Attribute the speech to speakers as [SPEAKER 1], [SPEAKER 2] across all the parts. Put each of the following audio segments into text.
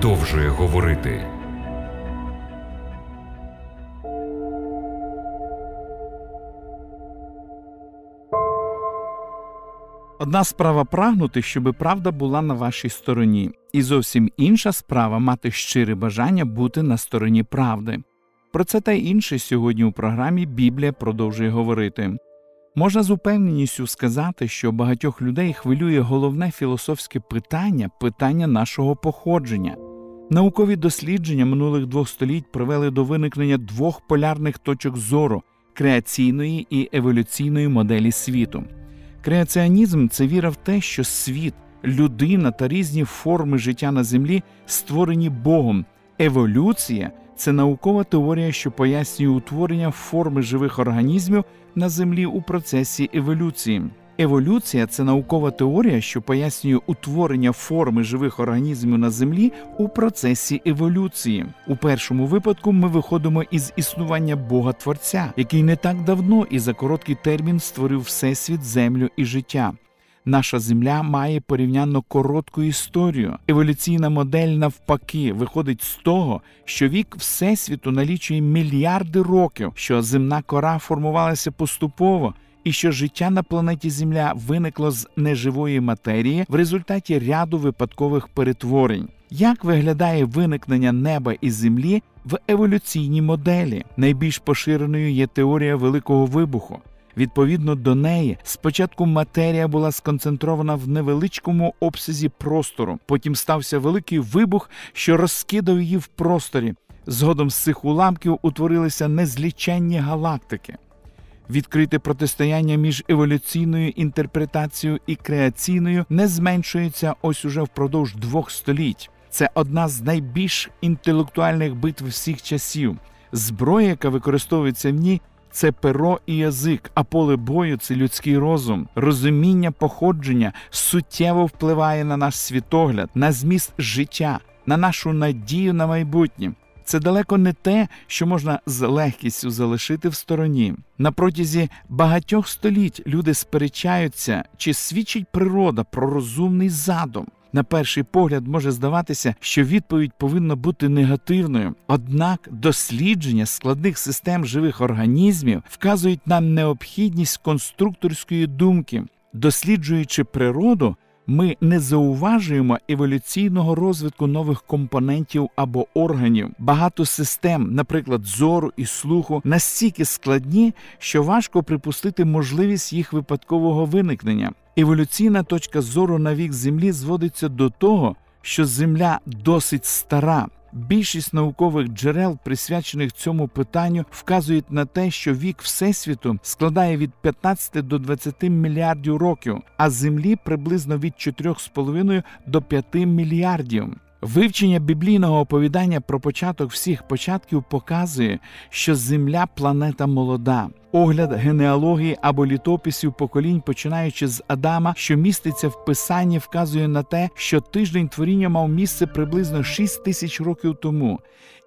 [SPEAKER 1] продовжує говорити.
[SPEAKER 2] Одна справа прагнути, щоби правда була на вашій стороні, і зовсім інша справа мати щире бажання бути на стороні правди. Про це та інше сьогодні у програмі Біблія продовжує говорити. Можна з упевненістю сказати, що багатьох людей хвилює головне філософське питання питання нашого походження. Наукові дослідження минулих двох століть привели до виникнення двох полярних точок зору креаційної і еволюційної моделі світу. Креаціонізм це віра в те, що світ, людина та різні форми життя на землі створені Богом. Еволюція це наукова теорія, що пояснює утворення форми живих організмів на землі у процесі еволюції. Еволюція це наукова теорія, що пояснює утворення форми живих організмів на землі у процесі еволюції. У першому випадку ми виходимо із існування Бога Творця, який не так давно і за короткий термін створив всесвіт, землю і життя. Наша земля має порівняно коротку історію. Еволюційна модель навпаки виходить з того, що вік всесвіту налічує мільярди років, що земна кора формувалася поступово. І що життя на планеті Земля виникло з неживої матерії в результаті ряду випадкових перетворень. Як виглядає виникнення неба і землі в еволюційній моделі? Найбільш поширеною є теорія великого вибуху. Відповідно до неї, спочатку матерія була сконцентрована в невеличкому обсязі простору, потім стався великий вибух, що розкидав її в просторі. Згодом з цих уламків утворилися незліченні галактики. Відкрите протистояння між еволюційною інтерпретацією і креаційною не зменшується ось уже впродовж двох століть. Це одна з найбільш інтелектуальних битв всіх часів. Зброя, яка використовується в ній, це перо і язик, а поле бою це людський розум. Розуміння походження суттєво впливає на наш світогляд, на зміст життя, на нашу надію на майбутнє. Це далеко не те, що можна з легкістю залишити в стороні. На протязі багатьох століть люди сперечаються, чи свідчить природа про розумний задум. На перший погляд може здаватися, що відповідь повинна бути негативною, однак дослідження складних систем живих організмів вказують нам необхідність конструкторської думки, досліджуючи природу. Ми не зауважуємо еволюційного розвитку нових компонентів або органів. Багато систем, наприклад, зору і слуху, настільки складні, що важко припустити можливість їх випадкового виникнення. Еволюційна точка зору на вік Землі зводиться до того, що Земля досить стара. Більшість наукових джерел, присвячених цьому питанню, вказують на те, що вік Всесвіту складає від 15 до 20 мільярдів років, а Землі приблизно від 4,5 до 5 мільярдів. Вивчення біблійного оповідання про початок всіх початків показує, що Земля планета молода. Огляд генеалогії або літописів поколінь, починаючи з Адама, що міститься в писанні, вказує на те, що тиждень творіння мав місце приблизно 6 тисяч років тому.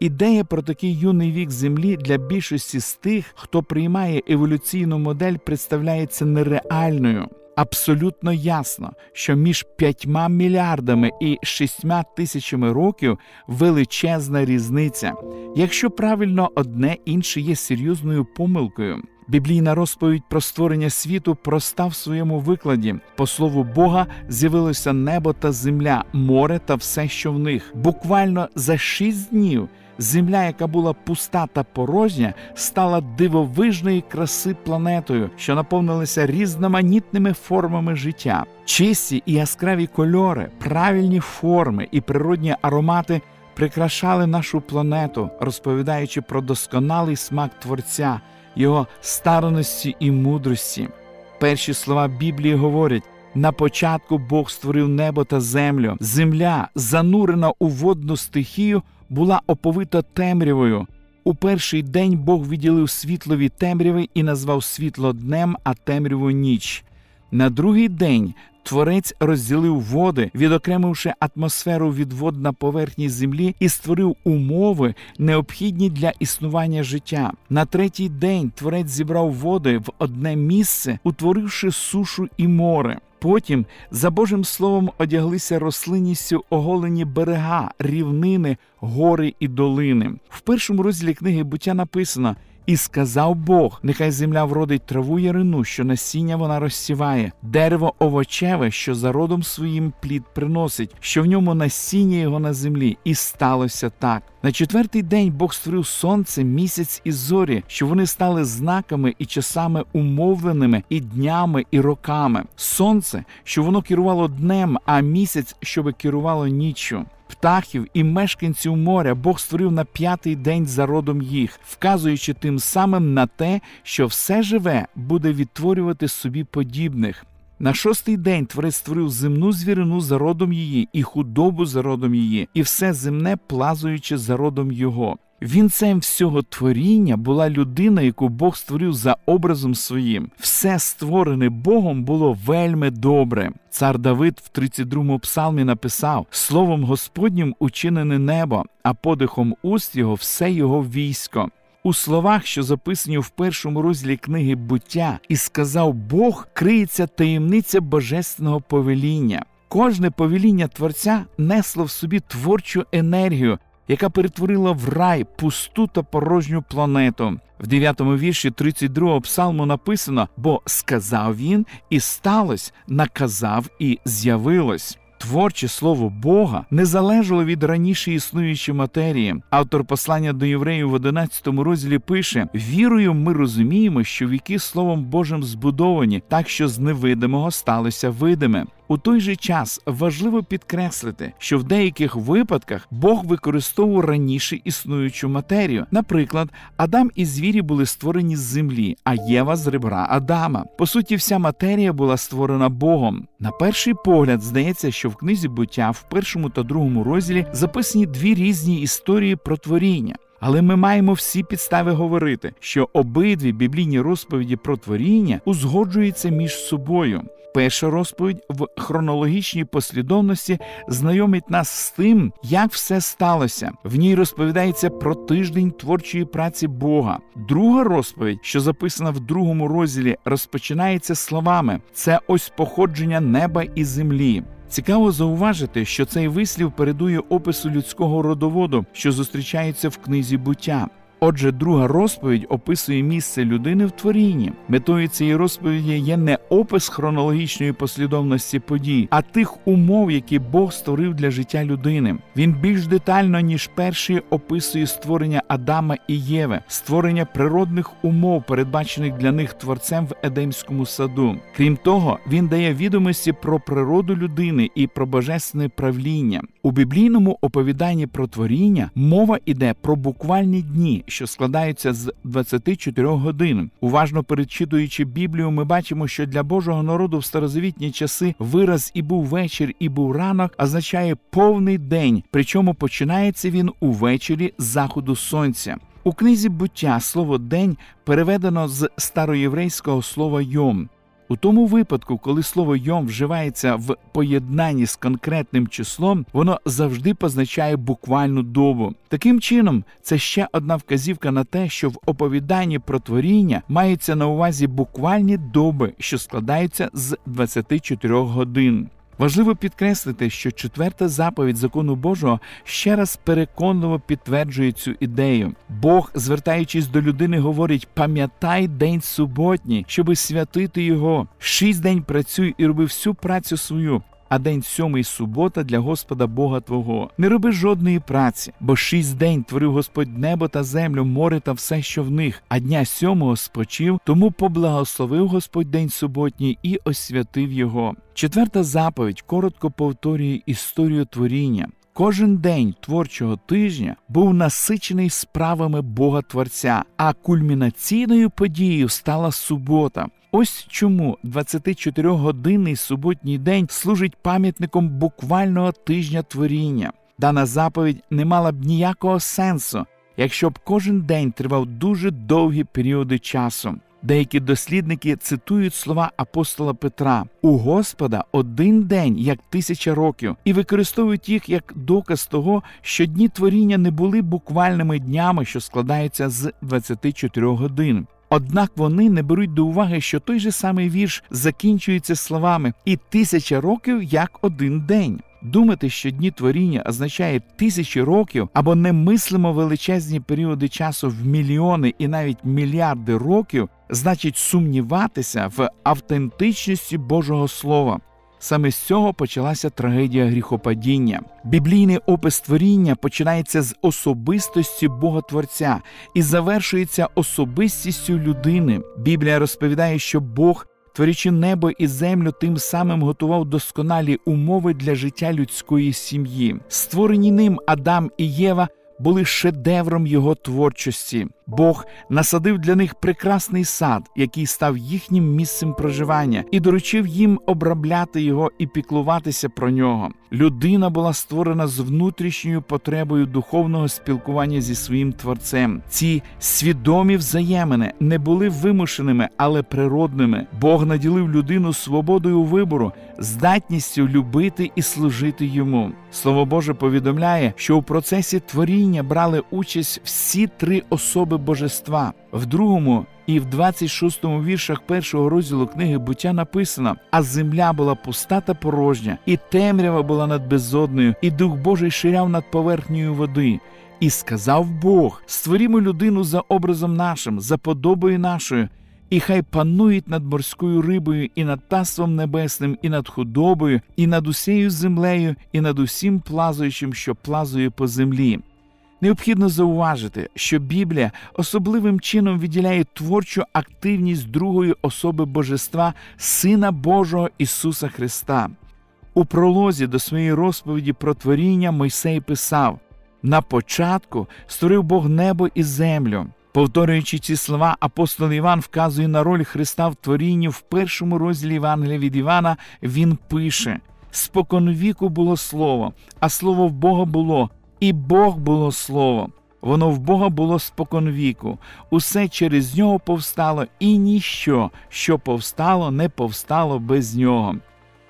[SPEAKER 2] Ідея про такий юний вік землі для більшості з тих, хто приймає еволюційну модель, представляється нереальною. Абсолютно ясно, що між п'ятьма мільярдами і шістьма тисячами років величезна різниця. Якщо правильно одне інше є серйозною помилкою. Біблійна розповідь про створення світу проста в своєму викладі. По слову Бога з'явилося небо та земля, море та все, що в них. Буквально за шість днів земля, яка була пуста та порожня, стала дивовижної краси планетою, що наповнилася різноманітними формами життя. Чисті і яскраві кольори, правильні форми і природні аромати прикрашали нашу планету, розповідаючи про досконалий смак Творця, його староності і мудрості. Перші слова Біблії говорять. На початку Бог створив небо та землю. Земля, занурена у водну стихію, була оповита темрявою. У перший день Бог відділив світлові темряви і назвав світло днем, а темряву ніч. На другий день Творець розділив води, відокремивши атмосферу від вод на поверхні землі і створив умови, необхідні для існування життя. На третій день творець зібрав води в одне місце, утворивши сушу і море. Потім, за Божим словом, одяглися рослинністю оголені берега, рівнини, гори і долини. В першому розділі книги буття написано. І сказав Бог: нехай земля вродить траву ярину, що насіння вона розсіває, дерево овочеве, що за родом своїм плід приносить, що в ньому насіння його на землі, і сталося так. На четвертий день Бог створив сонце, місяць і зорі, що вони стали знаками і часами умовленими, і днями, і роками. Сонце, що воно керувало днем, а місяць, щоб керувало ніччю птахів і мешканців моря Бог створив на п'ятий день за родом їх, вказуючи тим самим на те, що все живе буде відтворювати собі подібних. На шостий день творець створив земну звірину за родом її, і худобу за родом її, і все земне плазуючи за родом його. Вінцем всього творіння була людина, яку Бог створив за образом своїм. Все створене Богом було вельми добре. Цар Давид в 32-му псалмі написав: Словом Господнім учинене небо, а подихом уст його все його військо. У словах, що записані в першому розділі книги буття, і сказав Бог, криється таємниця божественного повеління. Кожне повеління Творця несло в собі творчу енергію, яка перетворила в рай пусту та порожню планету. В 9-му вірші 32-го псалму написано: бо сказав він, і сталося, наказав і з'явилось. Творче слово Бога не залежало від раніше існуючої матерії. Автор послання до євреїв в 11 розділі пише: вірою ми розуміємо, що віки Словом Божим збудовані, так що з невидимого сталося видиме. У той же час важливо підкреслити, що в деяких випадках Бог використовував раніше існуючу матерію. Наприклад, Адам і звірі були створені з землі, а Єва з ребра Адама. По суті, вся матерія була створена Богом. На перший погляд здається, що в книзі буття в першому та другому розділі записані дві різні історії про творіння. Але ми маємо всі підстави говорити, що обидві біблійні розповіді про творіння узгоджуються між собою. Перша розповідь в хронологічній послідовності знайомить нас з тим, як все сталося. В ній розповідається про тиждень творчої праці Бога. Друга розповідь, що записана в другому розділі, розпочинається словами: це ось походження неба і землі. Цікаво зауважити, що цей вислів передує опису людського родоводу, що зустрічається в книзі буття. Отже, друга розповідь описує місце людини в творінні. Метою цієї розповіді є не опис хронологічної послідовності подій, а тих умов, які Бог створив для життя людини. Він більш детально ніж перший описує створення Адама і Єви, створення природних умов, передбачених для них творцем в Едемському саду. Крім того, він дає відомості про природу людини і про божественне правління. У біблійному оповіданні про творіння мова йде про буквальні дні що складаються з 24 годин. Уважно перечитуючи Біблію, ми бачимо, що для Божого народу в старозавітні часи вираз і був вечір, і був ранок означає повний день, причому починається він увечері заходу сонця. У книзі буття слово день переведено з староєврейського слова йом. У тому випадку, коли слово йом вживається в поєднанні з конкретним числом, воно завжди позначає буквальну добу. Таким чином, це ще одна вказівка на те, що в оповіданні про творіння мається на увазі буквальні доби, що складаються з 24 годин. Важливо підкреслити, що четверта заповідь закону Божого ще раз переконливо підтверджує цю ідею. Бог, звертаючись до людини, говорить: пам'ятай день суботній, щоби святити його. Шість день працюй і роби всю працю свою а день сьомий субота для Господа Бога Твого. Не роби жодної праці, бо шість день творив Господь небо та землю, море та все, що в них, а дня сьомого спочив, тому поблагословив Господь день суботній і освятив його. Четверта заповідь коротко повторює історію творіння. Кожен день творчого тижня був насичений справами Бога Творця, а кульмінаційною подією стала субота. Ось чому 24-годинний суботній день служить пам'ятником буквального тижня творіння. Дана заповідь не мала б ніякого сенсу, якщо б кожен день тривав дуже довгі періоди часу. Деякі дослідники цитують слова апостола Петра: у Господа один день як тисяча років, і використовують їх як доказ того, що дні творіння не були буквальними днями, що складаються з 24 годин. Однак вони не беруть до уваги, що той же самий вірш закінчується словами і тисяча років як один день. Думати, що дні творіння означає тисячі років або немислимо величезні періоди часу в мільйони і навіть мільярди років, значить сумніватися в автентичності Божого Слова. Саме з цього почалася трагедія гріхопадіння. Біблійний опис творіння починається з особистості Бога Творця і завершується особистістю людини. Біблія розповідає, що Бог, творячи небо і землю, тим самим готував досконалі умови для життя людської сім'ї. Створені ним Адам і Єва були шедевром його творчості. Бог насадив для них прекрасний сад, який став їхнім місцем проживання, і доручив їм обробляти його і піклуватися про нього. Людина була створена з внутрішньою потребою духовного спілкування зі своїм творцем. Ці свідомі взаємини не були вимушеними, але природними. Бог наділив людину свободою вибору, здатністю любити і служити йому. Слово Боже повідомляє, що у процесі творіння брали участь всі три особи божества. В другому і в 26-му віршах першого розділу книги буття написано: а земля була пуста та порожня, і темрява була над безодною, і дух Божий ширяв над поверхнею води. І сказав Бог: створімо людину за образом нашим, за подобою нашою, і хай панують над морською рибою, і над таством небесним, і над худобою, і над усією землею, і над усім плазуючим, що плазує по землі. Необхідно зауважити, що Біблія особливим чином відділяє творчу активність другої особи Божества, Сина Божого Ісуса Христа. У пролозі до своєї розповіді про творіння Мойсей писав: на початку створив Бог небо і землю. Повторюючи ці слова, апостол Іван вказує на роль Христа в творінні в першому розділі Євангелія від Івана. Він пише: Споконвіку було слово, а слово в Бога було, і Бог було слово. Воно в Бога було споконвіку, усе через нього повстало, і ніщо, що повстало, не повстало без нього.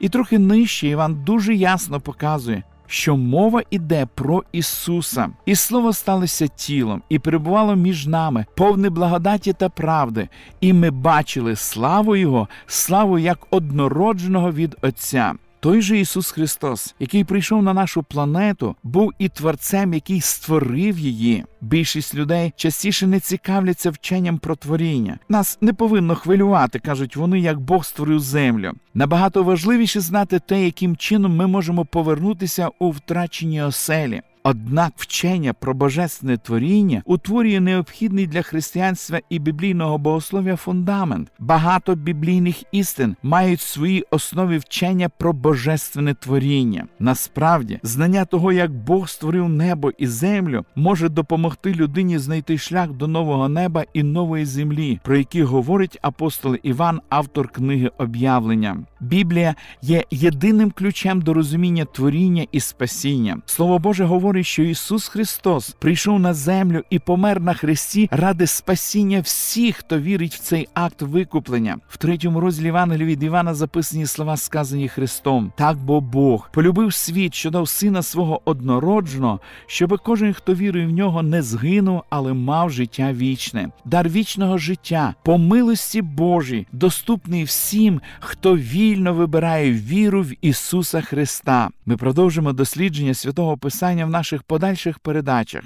[SPEAKER 2] І трохи нижче Іван дуже ясно показує, що мова іде про Ісуса, і Слово сталося тілом, і перебувало між нами, повне благодаті та правди, і ми бачили славу Його, славу як однородженого від Отця. Той же Ісус Христос, який прийшов на нашу планету, був і творцем, який створив її. Більшість людей частіше не цікавляться вченням про творіння. Нас не повинно хвилювати, кажуть вони, як Бог створив землю. Набагато важливіше знати те, яким чином ми можемо повернутися у втрачені оселі. Однак вчення про божественне творіння утворює необхідний для християнства і біблійного богослов'я фундамент. Багато біблійних істин мають свої основи вчення про божественне творіння. Насправді, знання того, як Бог створив небо і землю, може допомогти людині знайти шлях до нового неба і нової землі, про які говорить апостол Іван, автор книги об'явлення. Біблія є єдиним ключем до розуміння творіння і спасіння. Слово Боже говорить, що Ісус Христос прийшов на землю і помер на хресті ради спасіння всіх, хто вірить в цей акт викуплення. В третьому розділі Євангелія від Івана записані слова, сказані Христом. Так бо Бог полюбив світ, що дав сина свого однородженого, щоби кожен, хто вірує в нього, не згинув, але мав життя вічне. Дар вічного життя, по милості Божій, доступний всім, хто вільно вибирає віру в Ісуса Христа. Ми продовжимо дослідження святого Писання в наших подальших передачах.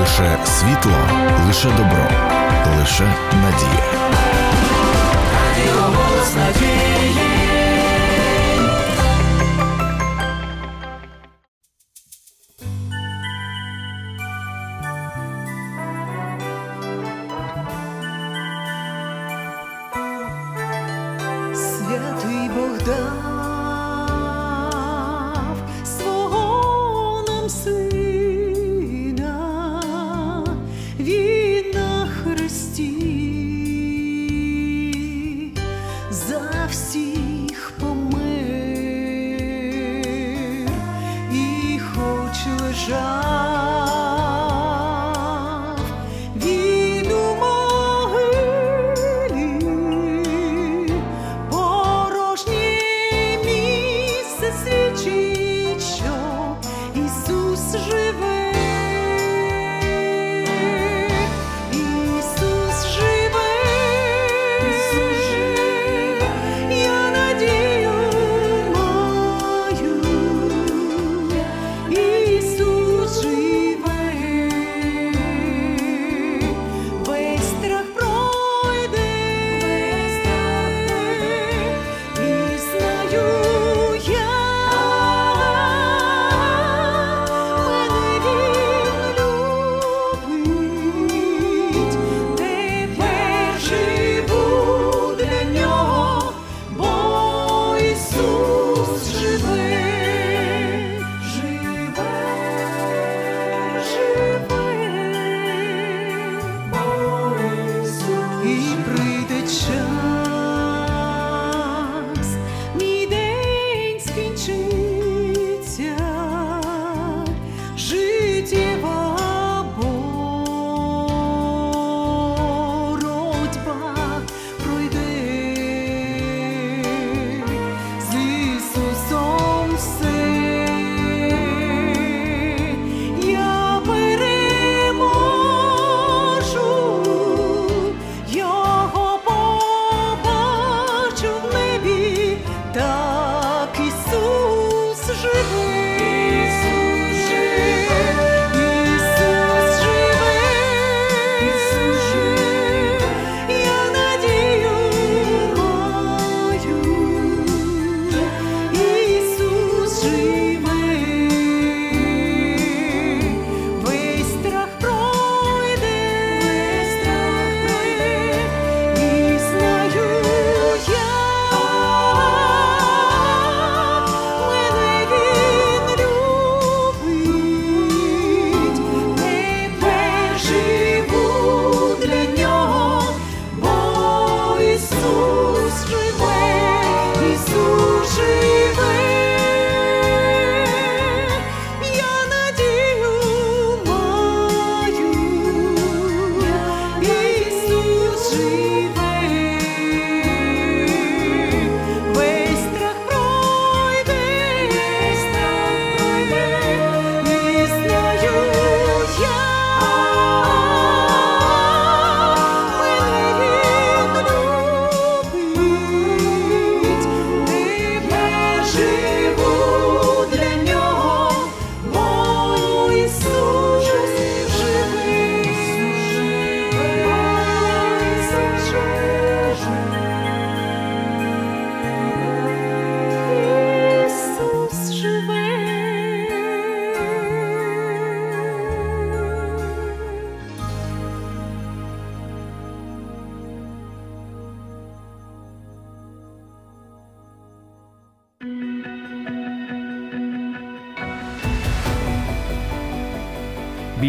[SPEAKER 1] Лише світло, лише добро, лише надія.